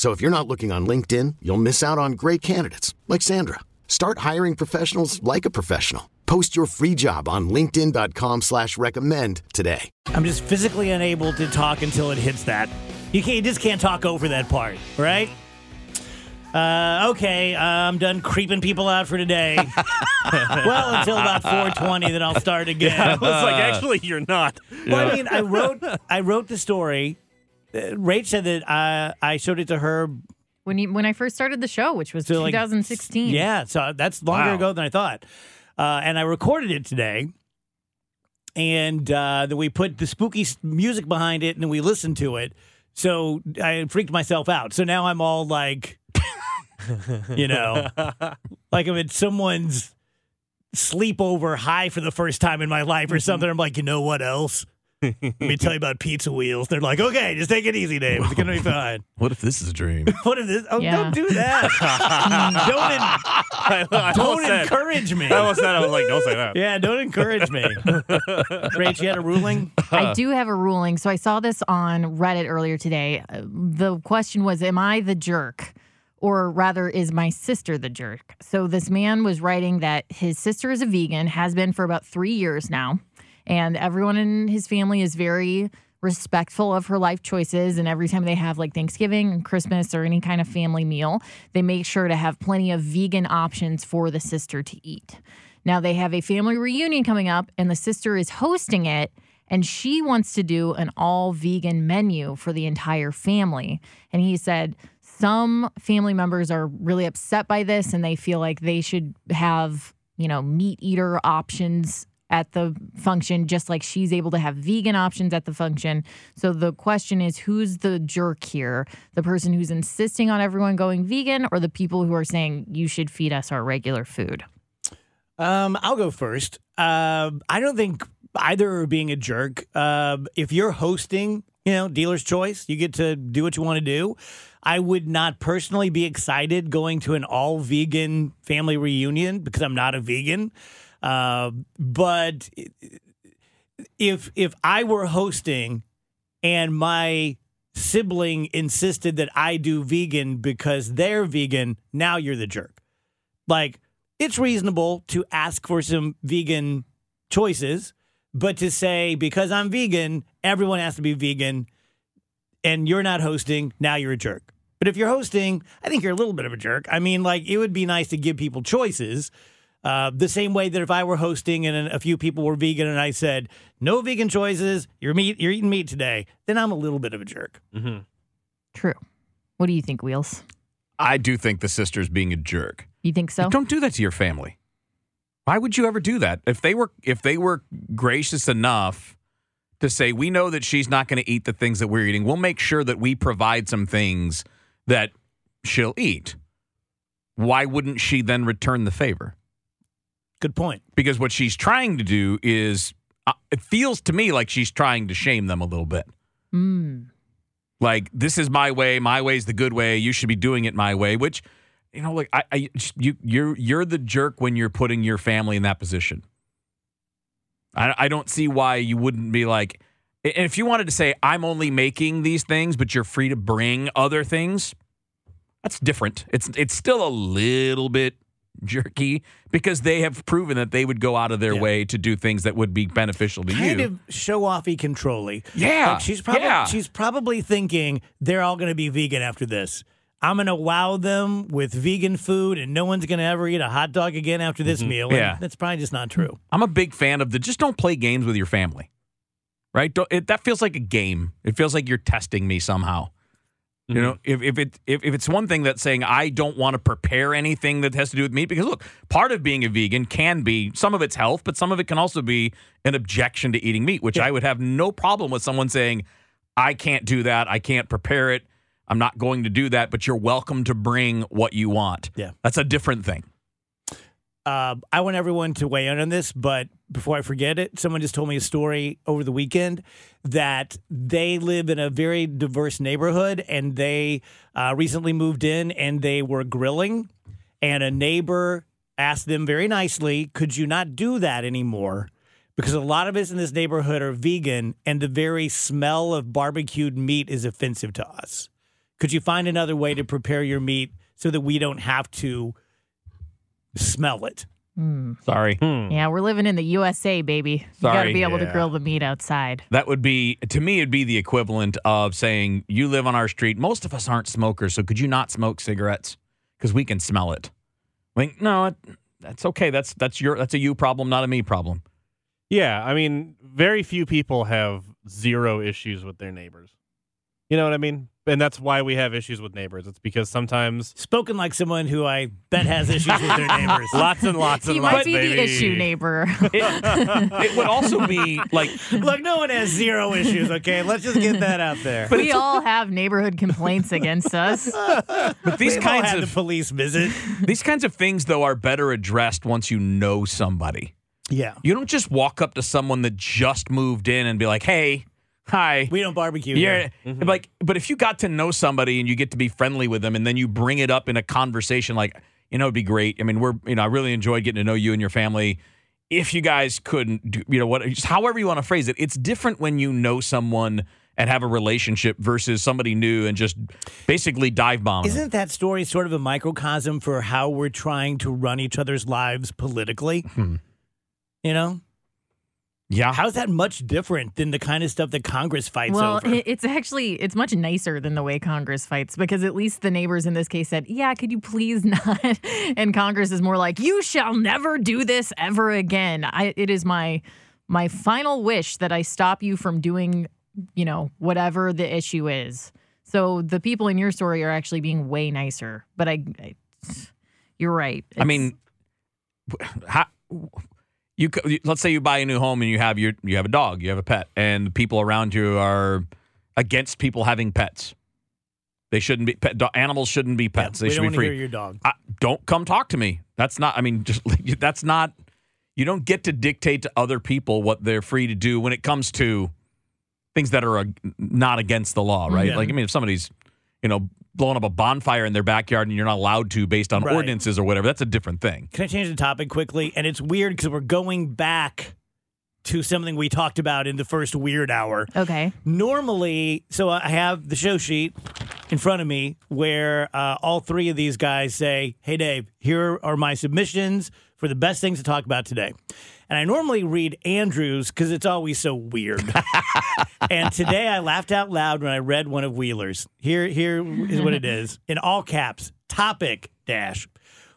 So if you're not looking on LinkedIn, you'll miss out on great candidates like Sandra. Start hiring professionals like a professional. Post your free job on LinkedIn.com slash recommend today. I'm just physically unable to talk until it hits that. You can't you just can't talk over that part, right? Uh, okay, I'm done creeping people out for today. well, until about 4:20, then I'll start again. I was like, actually, you're not. Well, I mean, I wrote I wrote the story. Uh, Rach said that uh, I showed it to her. When you when I first started the show, which was So, like, 2016. Yeah, so that's longer Wow. ago than I thought. Uh, and I recorded it today. And uh, then we put the spooky music behind it and then we listened to it. So I freaked myself out. So now I'm all like, you know, like if it's someone's sleepover high for the first time in my life or something. I'm like, you know what else? Let me tell you about pizza wheels. They're like, okay, just take it easy, Dave. It's gonna be fine. What if this is a dream? What if this? Oh, Yeah. don't do that. don't en- I, I don't almost said, encourage me. I almost said, I was like, don't say that. Yeah, don't encourage me. Rach, you had a ruling? I do have a ruling. So I saw this on Reddit earlier today. Uh, The question was, Am I the jerk? Or rather, is my sister the jerk? So this man was writing that his sister is a vegan, has been for about three years now. And everyone in his family is very respectful of her life choices. And every time they have like Thanksgiving and Christmas or any kind of family meal, they make sure to have plenty of vegan options for the sister to eat. Now they have a family reunion coming up, and the sister is hosting it and she wants to do an all vegan menu for the entire family. And he said some family members are really upset by this and they feel like they should have, you know, meat eater options at the function, just like she's able to have vegan options at the function. So the question is who's the jerk here? The person who's insisting on everyone going vegan or the people who are saying you should feed us our regular food? Um, I'll go first. Um, I don't think either are being a jerk. Um, if you're hosting, you know, dealer's choice, you get to do what you want to do. I would not personally be excited going to an all vegan family reunion because I'm not a vegan. Uh, but if if I were hosting and my sibling insisted that I do vegan because they're vegan, now you're the jerk. Like it's reasonable to ask for some vegan choices, but to say because I'm vegan, everyone has to be vegan and you're not hosting, now you're a jerk. But if you're hosting, I think you're a little bit of a jerk. I mean, like it would be nice to give people choices. Uh, the same way that if I were hosting and a few people were vegan and I said no vegan choices, you're meat, you're eating meat today, then I'm a little bit of a jerk. True. What do you think, Wheels? I do think the sister's being a jerk. You think so? Don't do that to your family. Why would you ever do that? If they were if they were gracious enough to say, "We know that she's not going to eat the things that we're eating. We'll make sure that we provide some things that she'll eat." Why wouldn't she then return the favor? Good point. Because what she's trying to do is uh, it feels to me like she's trying to shame them a little bit. Mm. like this is my way my way's the good way you should be doing it my way which you know like i, I you you're you're the jerk when you're putting your family in that position I, I don't see why you wouldn't be like and if you wanted to say i'm only making these things but you're free to bring other things that's different it's it's still a little bit jerky because they have proven that they would go out of their Yeah. way to do things that would be beneficial to kind you Kind of show offy controlly. Yeah, Like she's probably yeah. she's probably thinking they're all going to be vegan after this. I'm going to wow them with vegan food and no one's going to ever eat a hot dog again after this mm-hmm. meal. And Yeah. That's probably just not true. I'm a big fan of the just don't play games with your family, right? Don't, it, that feels like a game. It feels like you're testing me somehow. You know, if if it if, if it's one thing that's saying I don't want to prepare anything that has to do with meat, because look, part of being a vegan can be some of it's health, but some of it can also be an objection to eating meat, which I would have no problem with someone saying, I can't do that, I can't prepare it, I'm not going to do that, but you're welcome to bring what you want. Yeah. That's a different thing. Uh, I want everyone to weigh in on this, but before I forget it, someone just told me a story over the weekend that they live in a very diverse neighborhood and they uh, recently moved in and they were grilling, and a neighbor asked them very nicely, Could you not do that anymore? Because a lot of us in this neighborhood are vegan and the very smell of barbecued meat is offensive to us. Could you find another way to prepare your meat so that we don't have to smell it? Hmm. Sorry. Hmm. Yeah, we're living in the USA, baby. You got to be able to grill the meat outside. That would be to me. It'd be the equivalent of saying you live on our street. Most of us aren't smokers, so could you not smoke cigarettes because we can smell it? Like, no, it, that's okay. That's that's your that's a you problem, not a me problem. Yeah, I mean, very few people have zero issues with their neighbors. You know what I mean? And that's why we have issues with neighbors. It's because sometimes Spoken like someone who I bet has issues with their neighbors. lots and lots and He lots, might be baby. the issue neighbor. It, it would also be like Look, no one has zero issues, okay? Let's just get that out there. we all have neighborhood complaints against us. but these We've all kinds had of the police visit. these kinds of things though are better addressed once you know somebody. Yeah. You don't just walk up to someone that just moved in and be like, "Hey, hi." We don't barbecue. Yeah, here. Mm-hmm. like, but if you got to know somebody and you get to be friendly with them, and then you bring it up in a conversation, like, you know, it'd be great. I mean, we're, you know, I really enjoyed getting to know you and your family. If you guys couldn't, do, you know, what, just however you want to phrase it, it's different when you know someone and have a relationship versus somebody new and just basically dive bomb. Isn't that story sort of a microcosm for how we're trying to run each other's lives politically? Hmm. You know? Yeah, How's that much different than the kind of stuff that Congress fights well, over? it- it's actually it's much nicer than the way Congress fights because at least the neighbors in this case said, "Yeah, could you please not?" And Congress is more like, "You shall never do this ever again." I, it is my my final wish that I stop you from doing, you know, whatever the issue is. So the people in your story are actually being way nicer, but I, I you're right. I mean, how, you let's say you buy a new home and you have your you have a dog, you have a pet, and the people around you are against people having pets. They shouldn't be pet, animals shouldn't be pets. we they don't should be to hear free. your dog. I, don't come talk to me. That's not. I mean, just that's not. You don't get to dictate to other people what they're free to do when it comes to things that are uh, not against the law, right? Yeah. Like, I mean, if somebody's, you know, blowing up a bonfire in their backyard and you're not allowed to based on Right. ordinances or whatever, that's a different thing. Can I change the topic quickly? And it's weird because we're going back to something we talked about in the first weird hour. okay. Normally, so I have the show sheet in front of me where uh, all three of these guys say, Hey, Dave, here are my submissions for the best things to talk about today. And I normally read Andrews because it's always so weird. and today I laughed out loud when I read one of Wheeler's. Here, here is what it is in all caps topic dash.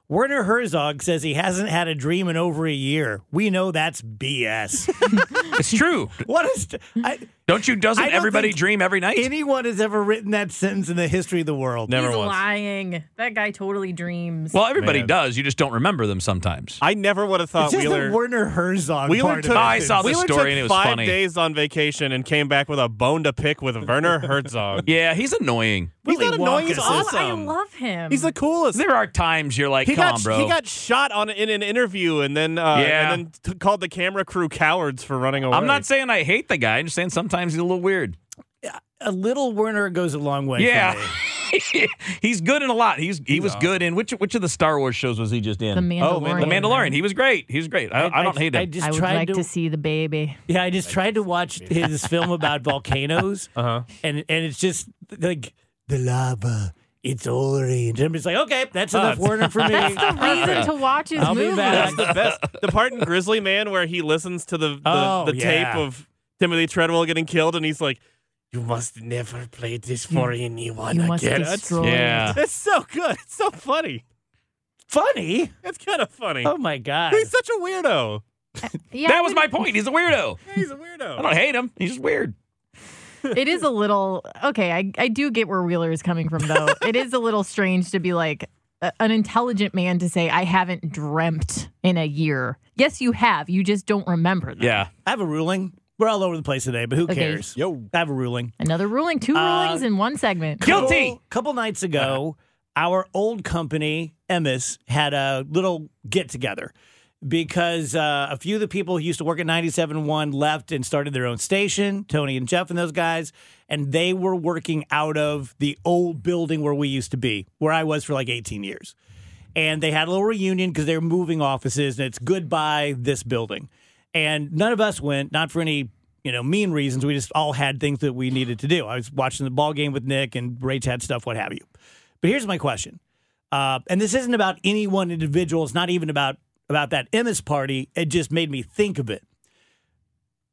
Werner Herzog says he hasn't had a dream in over a year. We know that's BS. It's true. what is. I, Don't you? I Doesn't don't everybody dream every night? anyone has ever written that sentence in the history of the world. Never He's once. lying. That guy totally dreams. well, everybody Man. does. You just don't remember them sometimes. I never would have thought It's just Wheeler. the Werner Herzog Wheeler part took- of it. I saw the Wheeler story took and it was five funny. days on vacation and came back with a bone to pick with Werner Herzog. yeah, he's annoying. He's Willy not annoying. He's Wonka awesome. I love him. He's the coolest. There are times you're like, he come got on, bro. he got shot on in an interview and then uh, Yeah. and then t- called the camera crew cowards for running away. I'm not saying I hate the guy. I'm just saying sometimes he's a little weird. A little Werner goes a long way. Yeah. He's good in a lot. He's he was good in which which of the Star Wars shows was he just in? the Mandalorian. The Mandalorian. He was great. He was great. I, I, don't hate him. I just I would tried like to, to see the baby. Yeah, I just tried to watch his film about volcanoes, Uh-huh. and and it's just like the lava. It's orange. I'm just like, okay, that's enough it's- Werner for me. That's the reason to watch his I'll be movie. back. That's the best. The part in Grizzly Man where he listens to the the, Oh, the tape of Timothy Treadwell getting killed and he's like, You must never play this for anyone You must again. destroy. Yeah. It's so good. It's so funny. Funny. It's kind of funny. Oh my god. He's such a weirdo. Uh, yeah, that was my point. He's a weirdo. He's a weirdo. I don't hate him. He's just weird. it is a little okay. I, I do get where Wheeler is coming from, though. it is a little strange to be like a, an intelligent man to say, I haven't dreamt in a year. Yes, you have. You just don't remember them. Yeah. I have a ruling. We're all over the place today, but who Okay. cares? Yo. I have a ruling. Another ruling, two Uh, rulings in one segment. Guilty. Couple, couple nights ago, our old company, Emmis, had a little get together because uh, a few of the people who used to work at 97.1 left and started their own station, Tony and Jeff and those guys, and they were working out of the old building where we used to be, where I was for like 18 years. And they had a little reunion because they were moving offices, and it's goodbye this building. And none of us went, not for any you know mean reasons. We just all had things that we needed to do. I was watching the ball game with Nick, and Rach had stuff, what have you. But here's my question, uh, and this isn't about any one individual. It's not even about about that Emmis party. It just made me think of it.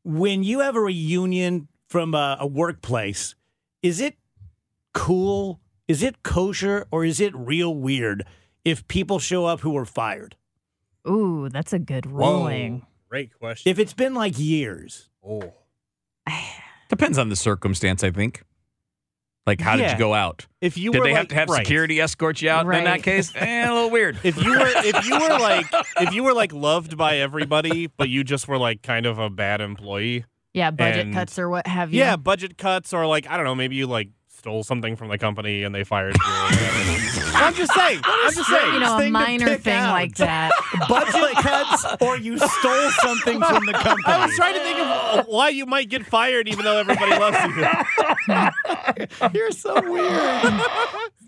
When you have a reunion from a, a workplace, is it cool? Is it kosher, or is it real weird if people show up who were fired? Ooh, that's a good ruling. Great question. If it's been like years, oh. Depends on the circumstance, I think. Like, how did you go out? If you did were they like, have to have right. security escort you out in that case? Eh, a little weird. If you were if you were like if you were like loved by everybody, but you just were like kind of a bad employee. Yeah, budget And- cuts or what have you. Yeah, budget cuts or like I don't know, maybe you like stole something from the company and they fired you. Or whatever. I'm just saying. I'm just saying. you know, a minor pick thing out. like that. budget cuts, or you stole something from the company. I was trying to think of uh, why you might get fired even though everybody loves you. You're so weird.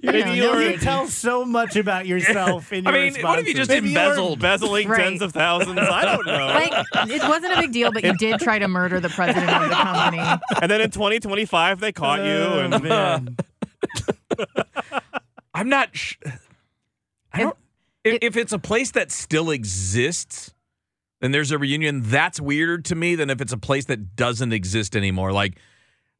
You know, Maybe no you're- You tell so much about yourself in I your mean, what if you just Maybe embezzled? embezzling Right. tens of thousands. I don't know. like it wasn't a big deal, but you did try to murder the president of the company. and then in 2025 they caught you Oh, and man. I'm not. Sh- I don't. If, if it's a place that still exists, then there's a reunion, that's weirder to me than if it's a place that doesn't exist anymore. Like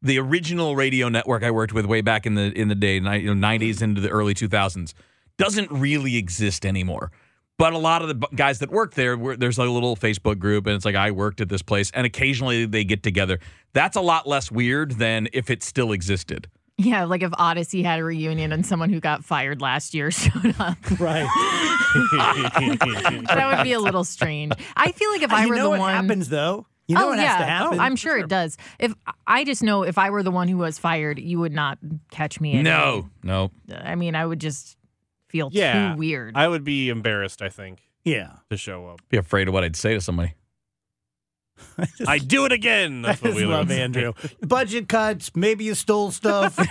the original radio network I worked with way back in the in the day, you know, 90s into the early 2000s, doesn't really exist anymore. But a lot of the guys that work there, there's like a little Facebook group, and it's like I worked at this place, and occasionally they get together. That's a lot less weird than if it still existed. Yeah, like if Audacy had a reunion and someone who got fired last year showed up. right. That would be a little strange. I feel like if I you were know the what one happens though. You know oh what yeah, has to happen. Oh, I'm sure it does. If I just know if I were the one who was fired, you would not catch me. Anyway. No, no. I mean I would just feel yeah too weird. I would be embarrassed I think yeah. to show up. Be afraid of what I'd say to somebody. I do it again. That's I what we love. Andrew. Budget cuts. Maybe you stole stuff.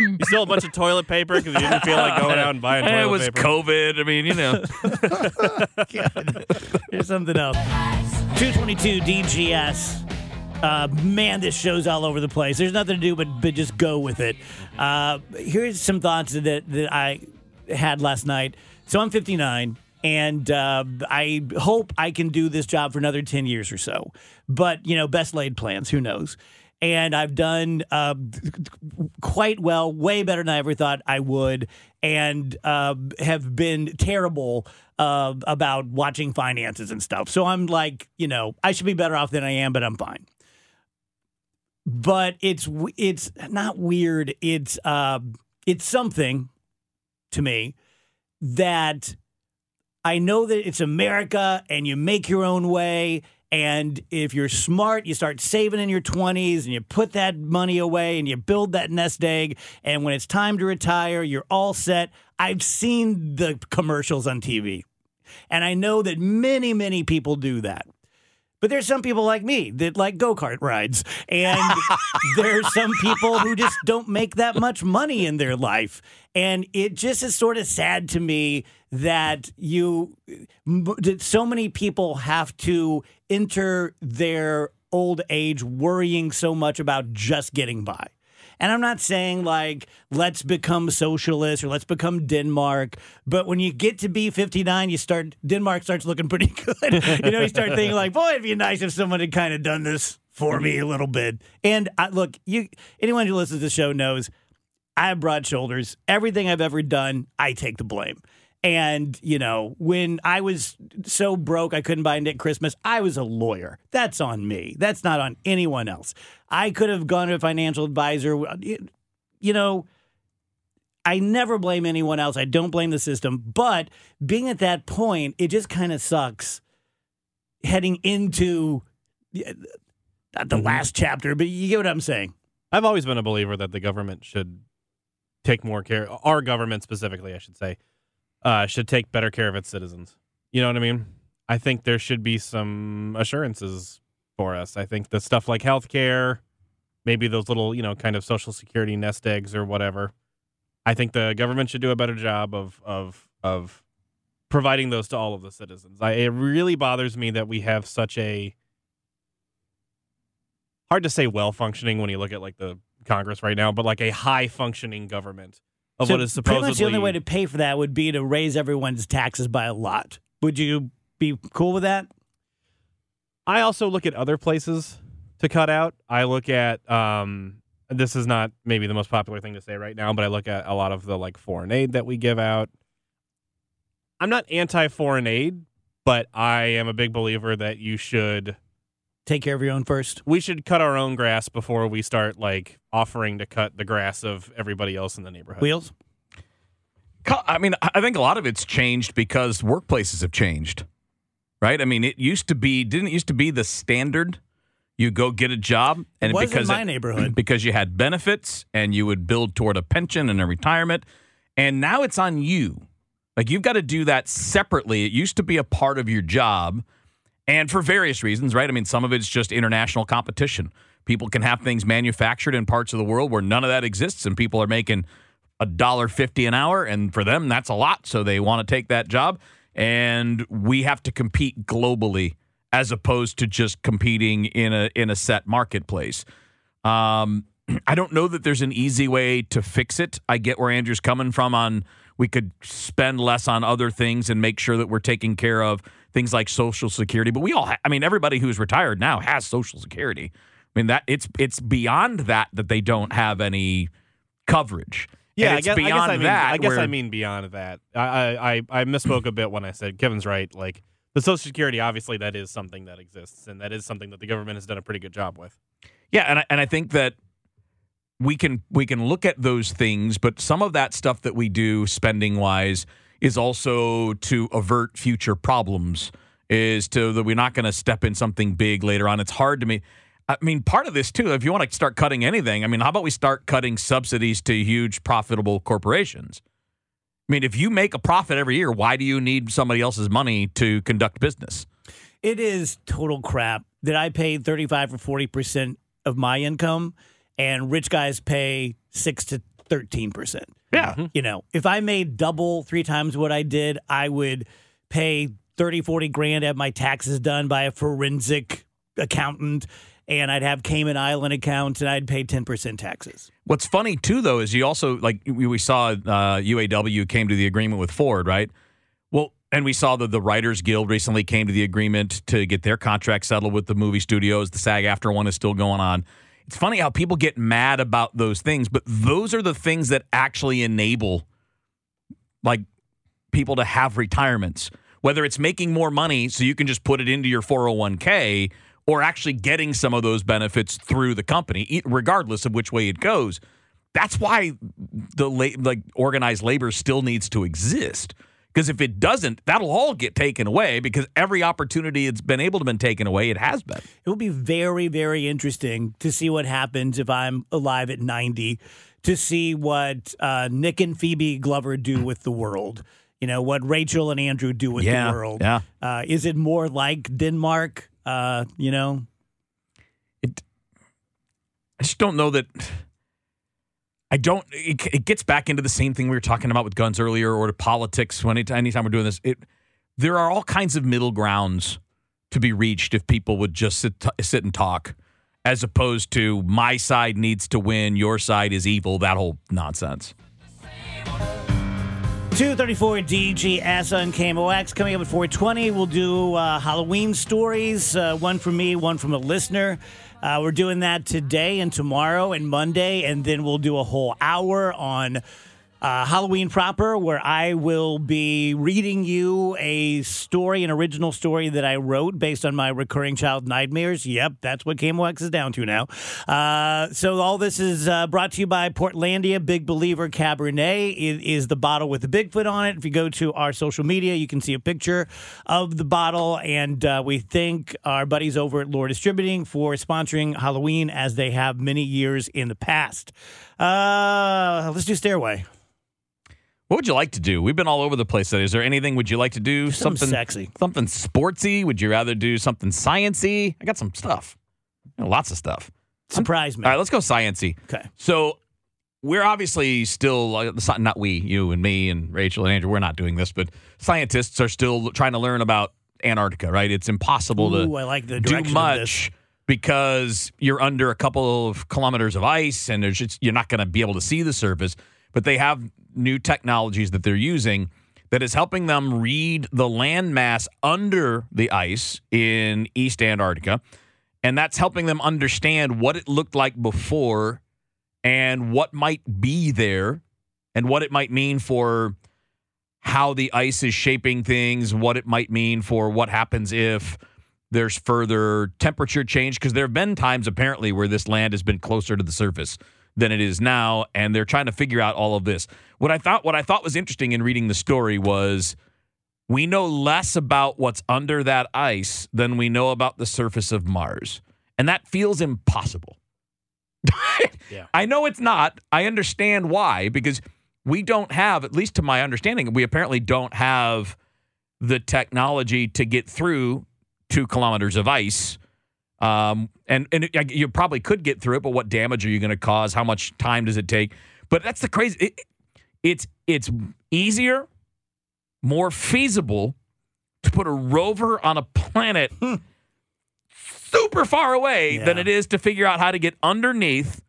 You stole a bunch of toilet paper because you didn't feel like going out and buying toilet Eh, it was paper. COVID. I mean, you know. God. Here's something else. 222 DGS. Uh, man, this show's all over the place. There's nothing to do but but just go with it. Uh, here's some thoughts that that I had last night. So I'm 59, and uh, I hope I can do this job for another 10 years or so. But you know, best laid plans. Who knows? And I've done uh, quite well, way better than I ever thought I would, and uh, have been terrible uh, about watching finances and stuff. So I'm like, you know, I should be better off than I am, but I'm fine. But it's it's not weird. It's uh, it's something to me that I know that it's America and you make your own way. And if you're smart, you start saving in your 20s and you put that money away and you build that nest egg. And when it's time to retire, you're all set. I've seen the commercials on TV. And I know that many, many people do that. But there's some people like me that like go kart rides. And there's some people who just don't make that much money in their life. And it just is sort of sad to me that you, that so many people have to enter their old age worrying so much about just getting by. And I'm not saying like, let's become socialist or let's become Denmark. But when you get to be 59, you start, Denmark starts looking pretty good. you know, you start thinking like, boy, it'd be nice if someone had kind of done this for me a little bit. And I, look, you anyone who listens to the show knows I have broad shoulders. Everything I've ever done, I take the blame. And, you know, when I was so broke I couldn't buy a Nick Christmas, I was a lawyer. That's on me. That's not on anyone else. I could have gone to a financial advisor. You know, I never blame anyone else. I don't blame the system. But being at that point, it just kind of sucks heading into not the Mhm. last chapter, but you get what I'm saying. I've always been a believer that the government should take more care. Our government specifically, I should say, uh, should take better care of its citizens. You know what I mean? I think there should be some assurances for us. I think the stuff like healthcare, maybe those little, you know, kind of social security nest eggs or whatever. I think the government should do a better job of of of providing those to all of the citizens. I, it really bothers me that we have such a hard to say well functioning when you look at like the Congress right now, but like a high functioning government of So what is pretty supposedly much the only way to pay for that would be to raise everyone's taxes by a lot. Would you be cool with that? I also look at other places to cut out. I look at um this is not maybe the most popular thing to say right now, but I look at a lot of the like foreign aid that we give out. I'm not anti foreign aid, but I am a big believer that you should Take care of your own first. we should cut our own grass before we start like offering to cut the grass of everybody else in the neighborhood. Wheels? I mean, I think a lot of it's changed because workplaces have changed, right? I mean, it used to be didn't it used to be the standard. You go get a job, and It was in because my neighborhood. because you had benefits and you would build toward a pension and a retirement, and now it's on you. Like you've got to do that separately. It used to be a part of your job, and for various reasons, right? I mean, some of it's just international competition. People can have things manufactured in parts of the world where none of that exists, and people are making a dollar fifty an hour, and for them that's a lot, so they want to take that job. And we have to compete globally as opposed to just competing in a in a set marketplace. Um, I don't know that there's an easy way to fix it. I get where Andrew's coming from on we could spend less on other things and make sure that we're taking care of things like social security. But we all, ha- I mean, everybody who's retired now has social security. I mean that it's it's beyond that that they don't have any coverage. Yeah, I it's guess, I beyond guess I mean, that. I guess where- I mean beyond that. I, I I I misspoke a bit when I said Kevin's right. Like the Social Security, obviously, that is something that exists, and that is something that the government has done a pretty good job with. Yeah, and I, and I think that we can we can look at those things, but some of that stuff that we do spending wise is also to avert future problems. Is to that we're not going to step in something big later on. It's hard to me. I mean, part of this too. If you want to start cutting anything, I mean, how about we start cutting subsidies to huge profitable corporations? I mean, if you make a profit every year, why do you need somebody else's money to conduct business? It is total crap that I pay 35 or 40% of my income and rich guys pay 6 to 13%. Yeah. Mm-hmm. You know, if I made double, three times what I did, I would pay 30, 40 grand, have my taxes done by a forensic accountant, and I'd have Cayman Island accounts and I'd pay 10% taxes. What's funny too, though, is you also like we, saw uh, UAW came to the agreement with Ford, right? Well, and we saw that the Writers Guild recently came to the agreement to get their contract settled with the movie studios. The SAG-AFTRA one is still going on. It's funny how people get mad about those things, but those are the things that actually enable like people to have retirements. Whether it's making more money so you can just put it into your 401k or actually getting some of those benefits through the company, regardless of which way it goes. That's why the like organized labor still needs to exist. Because if it doesn't, that'll all get taken away. Because every opportunity it's been able to been taken away, it has been. It will be very, very interesting to see what happens if I'm alive at 90, to see what uh, Nick and Phoebe Glover do with the world. You know, what Rachel and Andrew do with Yeah, the world. yeah. Uh, is it more like Denmark? Uh, you know, It. I just don't know that. I don't. It, it gets back into the same thing we were talking about with guns earlier, or to politics. When it, anytime we're doing this, it there are all kinds of middle grounds to be reached if people would just sit sit and talk, as opposed to my side needs to win, your side is evil. That whole nonsense. 234 DGS on KMOX. Coming up at 420, we'll do uh, Halloween stories. Uh, one from me, one from a listener. Uh, we're doing that today and tomorrow and Monday, and then we'll do a whole hour on uh, Halloween proper, where I will be reading you a story, an original story that I wrote based on my recurring child nightmares. Yep, that's what KMOX is down to now. Uh, so all this is uh, brought to you by Portlandia Big Believer Cabernet. It is the bottle with the Bigfoot on it. If you go to our social media, you can see a picture of the bottle, and uh, we thank our buddies over at Lore Distributing for sponsoring Halloween as they have many years in the past. Uh, let's do Stairway. What would you like to do? We've been all over the place. Is there anything would you like to do? Something sexy. Something sportsy? Would you rather do something sciency? I got some stuff. You know, lots of stuff. Surprise me. All right, let's go sciency. Okay. So we're obviously still uh, not we, you and me and Rachel and Andrew. We're not doing this, but scientists are still trying to learn about Antarctica. Right? It's impossible Ooh, to I like the do much because you're under a couple of kilometers of ice, and there's just, you're not going to be able to see the surface. But they have new technologies that they're using that is helping them read the landmass under the ice in East Antarctica. And that's helping them understand what it looked like before and what might be there and what it might mean for how the ice is shaping things, what it might mean for what happens if there's further temperature change. Because there have been times apparently where this land has been closer to the surface than it is now, and they're trying to figure out all of this. What I thought what I thought was interesting in reading the story was we know less about what's under that ice than we know about the surface of Mars. And that feels impossible. Yeah. I know it's not. I understand why, because we don't have, at least to my understanding, we apparently don't have the technology to get through two kilometers of ice. Um, and and it, you probably could get through it, but what damage are you going to cause? How much time does it take? But that's the crazy. It, it's it's easier, more feasible to put a rover on a planet super far away Yeah. than it is to figure out how to get underneath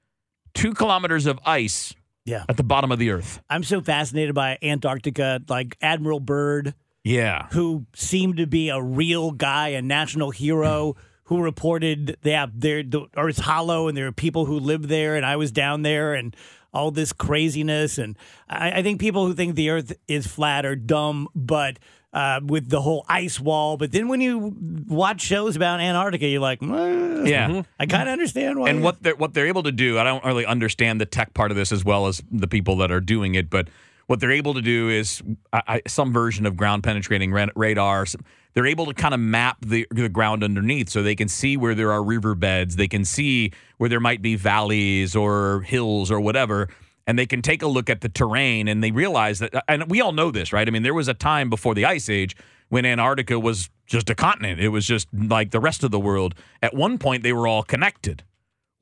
two kilometers of ice Yeah. at the bottom of the earth. I'm so fascinated by Antarctica, like Admiral Byrd, Yeah. who seemed to be a real guy, a national hero. Who reported that there the Earth's hollow and there are people who live there, and I was down there, and all this craziness. And I, I think people who think the Earth is flat are dumb, but uh, with the whole ice wall. But then when you watch shows about Antarctica, you're like, "Eh, Yeah. I kind of understand why. and what they're what they're able to do, I don't really understand the tech part of this as well as the people that are doing it, but what they're able to do is I, some version of ground penetrating ra- radar. They're able to kind of map the the ground underneath, so they can see where there are riverbeds. They can see where there might be valleys or hills or whatever. And they can take a look at the terrain and they realize that, and we all know this, right? I mean, there was a time before the Ice Age when Antarctica was just a continent. It was just like the rest of the world. At one point, they were all connected.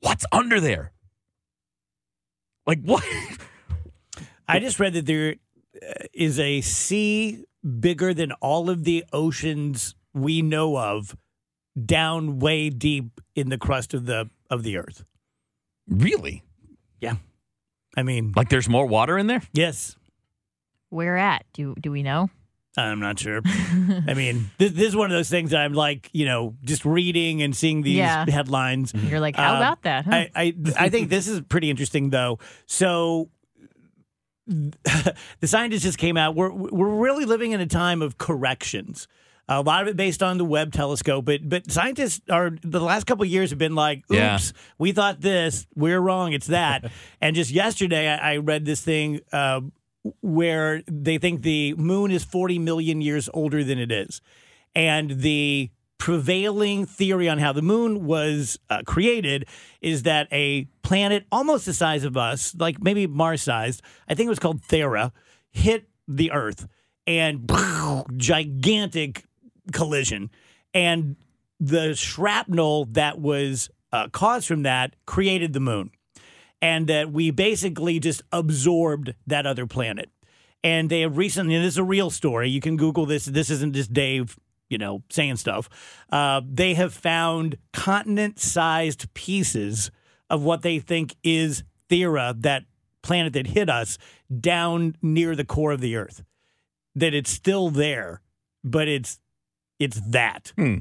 What's under there? Like what? I just read that there uh, a sea bigger than all of the oceans we know of down way deep in the crust of the of the earth. really? Yeah. I mean, Like there's more water in there? yes. Where at? Do do we know? I'm not sure. I mean, this, this is one of those things that I'm like, you know, just reading and seeing these Yeah. headlines. You're like, how Um, about that? Huh? I, I I think this is pretty interesting though. So the scientists just came out. We're we're really living in a time of corrections. A lot of it based on the Webb telescope, but but scientists are the last couple of years have been like, "Oops, Yeah. we thought this, we're wrong, it's that." and just yesterday, I, I read this thing uh, where they think the moon is 40 million years older than it is, and the prevailing theory on how the moon was uh, created is that a planet almost the size of us, like maybe Mars sized, I think it was called Theia, hit the Earth and gigantic collision. And the shrapnel that was uh, caused from that created the moon. And that we basically just absorbed that other planet. And they have recently, this is a real story. You can Google this. This isn't just Dave, you know, saying stuff. Uh, they have found continent sized pieces of what they think is Theia, that planet that hit us, down near the core of the Earth. That it's still there, but it's it's that. Hmm.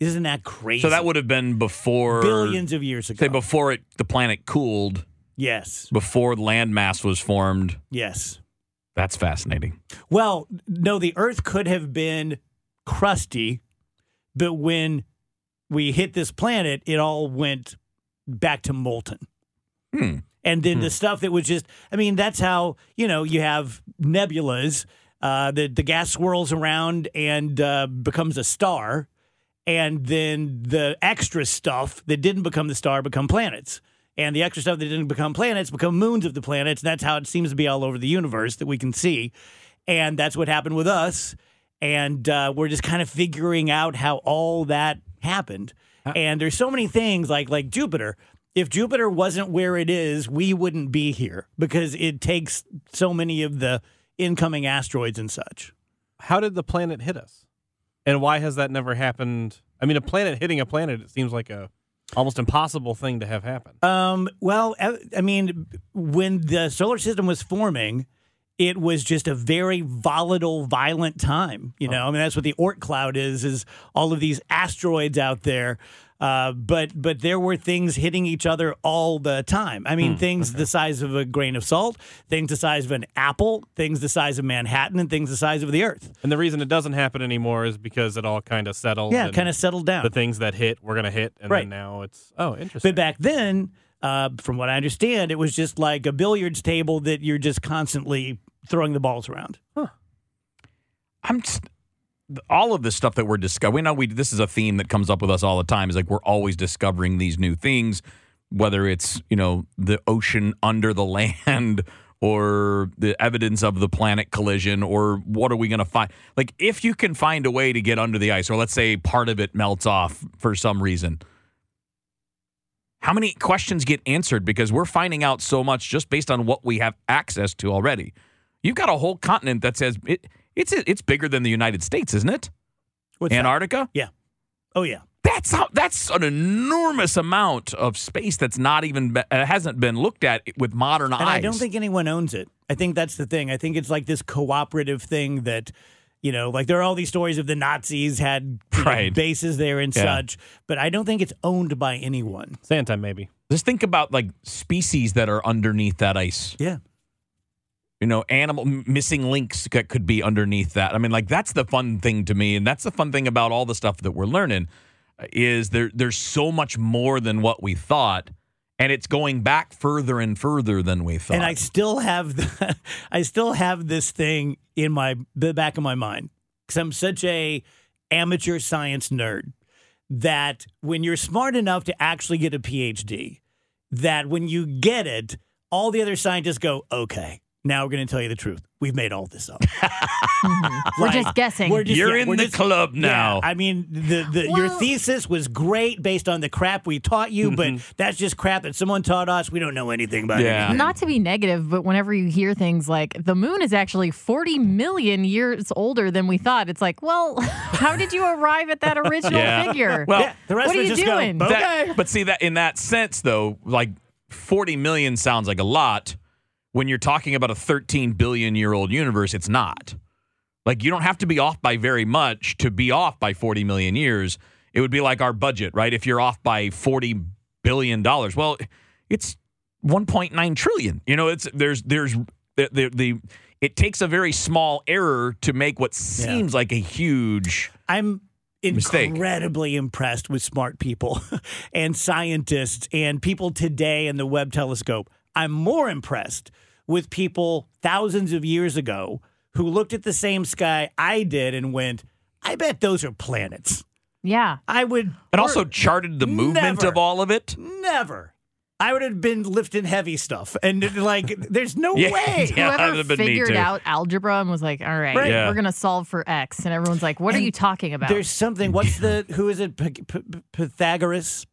Isn't that crazy? So that would have been before billions of years ago. Say before it, the planet cooled, yes, before landmass was formed. yes. That's fascinating. Well, no, the Earth could have been crusty, but when we hit this planet, it all went back to molten. Hmm. And then the stuff that was just, I mean, that's how, you know, you have nebulas, uh, the, the gas swirls around and uh, becomes a star. And then the extra stuff that didn't become the star become planets. And the extra stuff that didn't become planets become moons of the planets. And that's how it seems to be all over the universe that we can see. And that's what happened with us. And uh, we're just kind of figuring out how all that happened. And there's so many things like like Jupiter. If Jupiter wasn't where it is, we wouldn't be here because it takes so many of the incoming asteroids and such. How did the planet hit us? And why has that never happened? I mean, a planet hitting a planet, it seems like a almost impossible thing to have happen. Um, well, I mean, when the solar system was forming, it was just a very volatile, violent time. You know, I mean, that's what the Oort cloud is: is all of these asteroids out there. Uh, but but there were things hitting each other all the time. I mean, things the size of a grain of salt, things the size of an apple, things the size of Manhattan, and things the size of the Earth. And the reason it doesn't happen anymore is because it all kind of settled. Yeah, kind of settled down. The things that hit, we're going to hit. And Right. then now it's, oh, interesting. But back then, uh, from what I understand, it was just like a billiards table that you're just constantly throwing the balls around. I'm just, all of this stuff that we're discovering. We know we this is a theme that comes up with us all the time. Is like we're always discovering these new things, whether it's you know the ocean under the land or the evidence of the planet collision or what are we going to find like if you can find a way to get under the ice or let's say part of it melts off for some reason how many questions get answered because we're finding out so much just based on what we have access to already you've got a whole continent that says it, it's it's bigger than the United States, isn't it? What's that? Antarctica. Yeah. Oh yeah. That's how, that's an enormous amount of space that's not even be, uh, hasn't been looked at with modern And eyes. I don't think anyone owns it. I think that's the thing. I think it's like this cooperative thing that, you know, like there are all these stories of the Nazis had you know, bases there and Yeah. such, but I don't think it's owned by anyone. Santa, maybe. Just think about like species that are underneath that ice. Yeah. You know, animal missing links that could be underneath that. I mean, like that's the fun thing to me, and that's the fun thing about all the stuff that we're learning uh, is there. There's so much more than what we thought, and it's going back further and further than we thought. And I still have the, I still have this thing in my the back of my mind because I'm such a amateur science nerd that when you're smart enough to actually get a PhD, that when you get it, all the other scientists go, okay, now we're going to tell you the truth. We've made all this up. Mm-hmm. We're just guessing. we're just- You're yeah, in we're the just- club yeah, now. I mean, the, the your thesis was great based on the crap we taught you, but mm-hmm. that's just crap that someone taught us. We don't know anything about Yeah. anything. Not to be negative, but whenever you hear things like the moon is actually 40 million years older than we thought, it's like, well, how did you arrive at that original Yeah. figure? Well, Yeah, the rest What of are you just go, doing? okay. That- but see that in that sense though, like 40 million sounds like a lot. When you're talking about a 13 billion year old universe, it's not. Like you don't have to be off by very much to be off by 40 million years. It would be like our budget, right? If you're off by 40 billion dollars, well, it's 1.9 trillion. You know, it's there's there's the the, the it takes a very small error to make what seems like a huge I'm Mistake. incredibly impressed with smart people and scientists and people today in the Webb telescope. I'm more impressed with people thousands of years ago who looked at the same sky I did and went, I bet those are planets. yeah. I would and also charted the movement Never. of all of it. never. I would have been lifting heavy stuff. And like, there's no Yeah. way. Yeah. Whoever would've been figured out algebra and was like, all right, Right. Yeah. we're going to solve for X. And everyone's like, what are you talking about? There's something. What's the who is it? P- P- P- Pythagoras.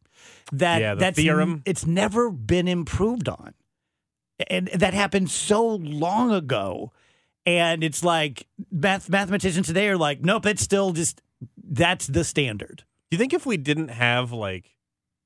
That Yeah, the that's theorem. It's never been improved on, and that happened so long ago. And it's like math mathematicians today are like, nope, it's still just that's the standard. Do you think if we didn't have like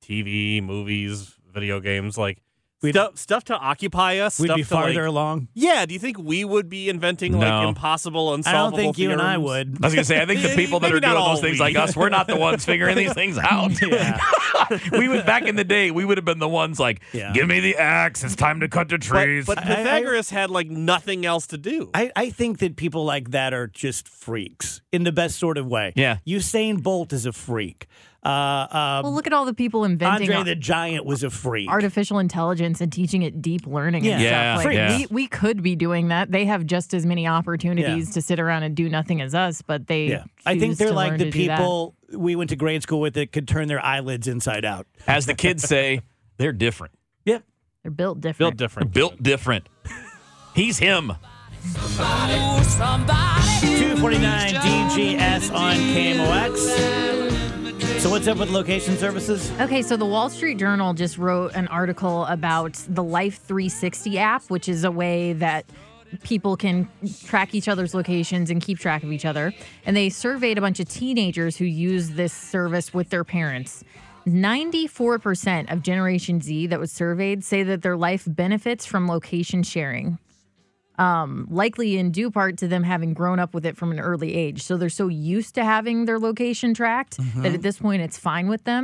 TV, movies, video games, like We'd- stuff stuff to occupy us. We'd stuff be to, like- farther along. Yeah, do you think we would be inventing No. like impossible, unsolvable? Things? I don't think you and I would. I was gonna say, I think the people that are doing not all those things we. like us, we're not the ones figuring these things out. Yeah. we would back in the day, we would have been the ones like, Yeah. "Give me the axe! It's time to cut the But, trees." but I- I- Pythagoras had like nothing else to do. I, I think that people like that are just freaks in the best sort of way. Yeah. Usain Bolt is a freak. Uh, uh, Well, look at all the people inventing Andre the Giant was a freak. artificial intelligence and teaching it deep learning and Yeah. Yeah, stuff. Like yeah. we, we could be doing that. They have just as many opportunities to sit around and do nothing as us, but they yeah. I think they're like the to that. people we went to grade school with that could turn their eyelids inside out. As the kids say, they're different. Yeah. They're built different. Built They're different. built different. He's him. 249 DGS on KMOX. So what's up with location services? Okay, so the Wall Street Journal just wrote an article about the Life 360 app, which is a way that people can track each other's locations and keep track of each other. And they surveyed a bunch of teenagers who use this service with their parents. 94% of Generation Z that was surveyed say that their life benefits from location sharing. Um, likely in due part to them having grown up with it from an early age. So they're so used to having their location tracked that at this point it's fine with them,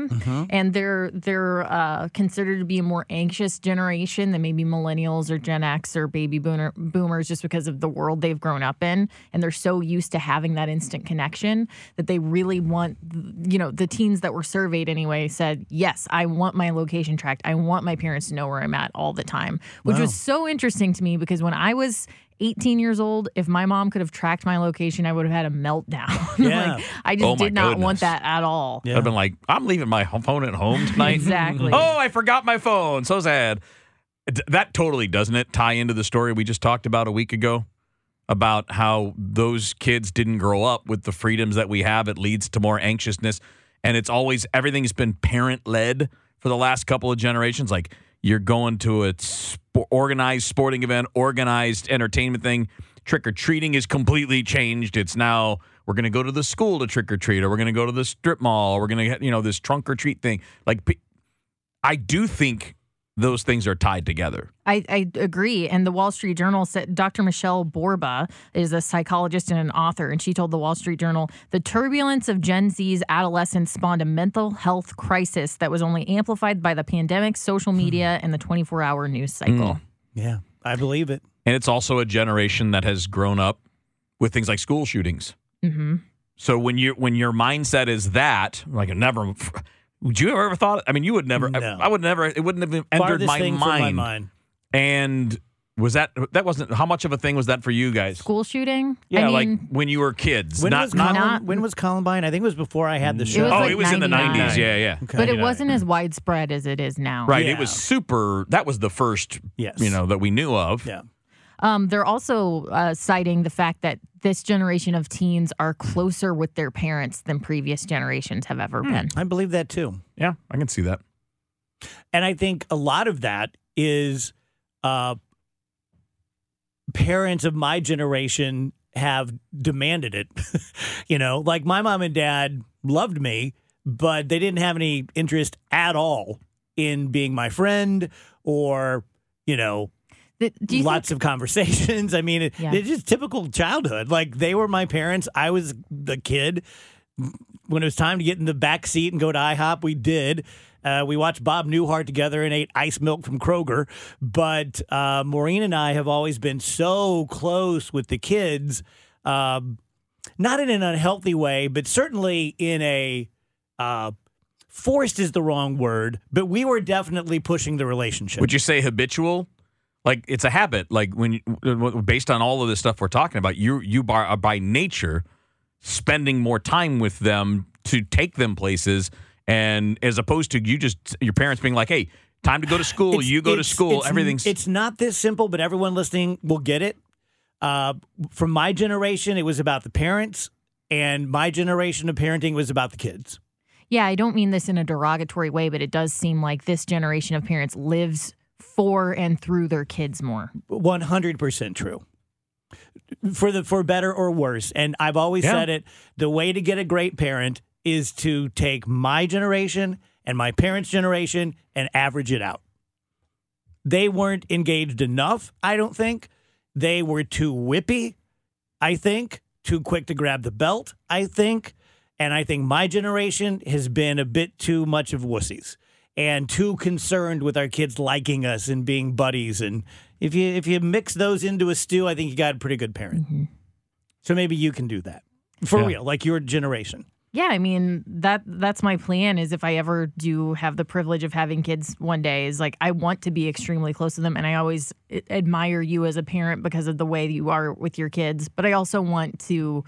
and they're they're uh, considered to be a more anxious generation than maybe millennials or Gen X or baby boomer, boomers, just because of the world they've grown up in, and they're so used to having that instant connection that they really want, you know, the teens that were surveyed anyway said, yes, I want my location tracked. I want my parents to know where I'm at all the time, which was so interesting to me because when I was 18 years old, if my mom could have tracked my location, I would have had a meltdown. Yeah. like, I just Oh did not goodness. want that at all. I've been like, I'm leaving my phone at home tonight. Exactly. oh, I forgot my phone. So sad. D- That totally doesn't it tie into the story we just talked about a week ago about how those kids didn't grow up with the freedoms that we have. It leads to more anxiousness, and it's always everything's been parent led for the last couple of generations. Like you're going to a sp- organized sporting event, organized entertainment thing. Trick or treating is completely changed. It's now we're going to go to the school to trick or treat, or we're going to go to the strip mall, or we're going to get you know this trunk or treat thing. Like I do think those things are tied together. I, I agree. And the Wall Street Journal said Dr. Michelle Borba is a psychologist and an author, and she told the Wall Street Journal the turbulence of Gen Z's adolescence spawned a mental health crisis that was only amplified by the pandemic, social media, and the 24 hour news cycle. Yeah, I believe it. And it's also a generation that has grown up with things like school shootings. Mm-hmm. So when you when your mindset is that, like never, would you ever thought? I mean, you would never. I, No. I would never. It wouldn't have entered my thing from my mind. mind. And was that that wasn't how much of a thing was that for you guys? School shooting? Yeah, I like when you were kids, When not was not. Colum- Not- when was Columbine? I think it was before I had the show. was oh, like it was in the nineties. Yeah, yeah. Okay. but it wasn't as widespread as it is now. Right. It was super. That was the first. Yes. You know that we knew of. Yeah. Um, they're also uh, citing the fact that this generation of teens are closer with their parents than previous generations have ever been. I believe that too. Yeah, I can see that. And I think a lot of that is uh, parents of my generation have demanded it. you know, like my mom and dad loved me, but they didn't have any interest at all in being my friend or, you know, Th- Do you lots think, of conversations. I mean, it, Yeah. it's just typical childhood. Like they were my parents. I was the kid. When it was time to get in the back seat and go to IHOP, we did. Uh, we watched Bob Newhart together and ate ice milk from Kroger. But uh, Maureen and I have always been so close with the kids, um, not in an unhealthy way, but certainly in a uh, forced is the wrong word. But we were definitely pushing the relationship. Would you say habitual? Like it's a habit. Like when you, based on all of this stuff we're talking about, you you by, are by nature spending more time with them to take them places, and as opposed to you just your parents being like, "Hey, time to go to school. It's- you go to school. it's- Everything's It's not this simple, but everyone listening will get it. Uh, from my generation, it was about the parents, and my generation of parenting was about the kids. yeah, I don't mean this in a derogatory way, but it does seem like this generation of parents lives for and through their kids more. One hundred percent true. For the for better or worse, and I've always Yeah. said it: the way to get a great parent is to take my generation and my parents' generation and average it out. they weren't engaged enough, I don't think. They were too whippy, I think, too quick to grab the belt, I think. And I think my generation has been a bit too much of wussies and too concerned with our kids liking us and being buddies. And if you if you mix those into a stew, I think you got a pretty good parent. Mm-hmm. So maybe you can do that for Yeah. real, like your generation. Yeah, I mean that that's my plan is if I ever do have the privilege of having kids one day is like I want to be extremely close to them and I always admire you as a parent because of the way you are with your kids, but I also want to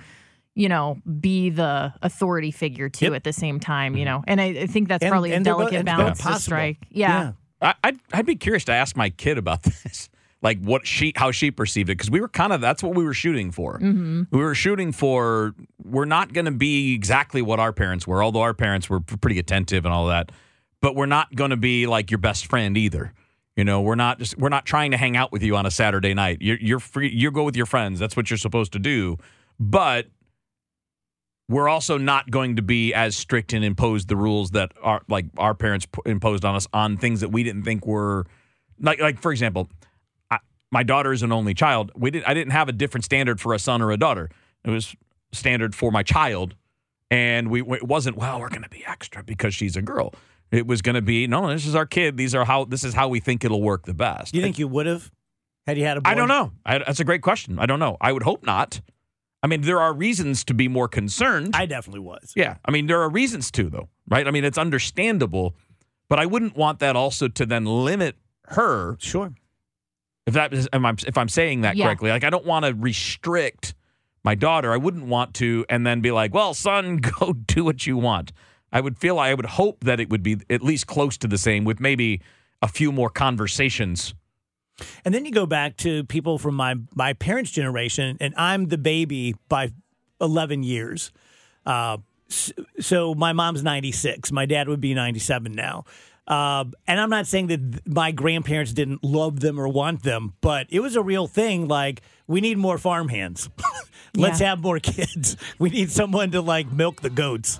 you know, be the authority figure too Yep. at the same time, you know. And I, I think that's And- probably a and they're delicate both balance to strike. Yeah. I, I'd, I'd be curious to ask my kid about this, like what she, how she perceived it, because we were kind of that's what we were shooting for. Mm-hmm. We were shooting for. We're not going to be exactly what our parents were, although our parents were pretty attentive and all that. But we're not going to be like your best friend either. You know, we're not just we're not trying to hang out with you on a Saturday night. You're, you're free. You go with your friends. That's what you're supposed to do. But we're also not going to be as strict and impose the rules that our like our parents p- imposed on us on things that we didn't think were like like for example I, my daughter is an only child we didn't i didn't have a different standard for a son or a daughter it was standard for my child and we it wasn't well we're going to be extra because she's a girl it was going to be no this is our kid these are how this is how we think it'll work the best Do you think you would have had you had a boy? I don't know. I, that's a great question. I don't know. I would hope not. I mean, there are reasons to be more concerned. I definitely was. yeah. I mean, there are reasons to, though, right? I mean, it's understandable, but I wouldn't want that also to then limit her. Sure. If that is, am I- if I'm saying that Yeah. correctly, like I don't want to restrict my daughter. I wouldn't want to, and then be like, "Well, son, go do what you want." I would feel I would hope that it would be at least close to the same, with maybe a few more conversations. And then you go back to people from my my parents' generation, and I'm the baby by 11 years. Uh, so my mom's 96. My dad would be 97 now. Uh, and I'm not saying that my grandparents didn't love them or want them, but it was a real thing. Like, we need more farm hands. Let's Yeah. have more kids. We need someone to like milk the goats.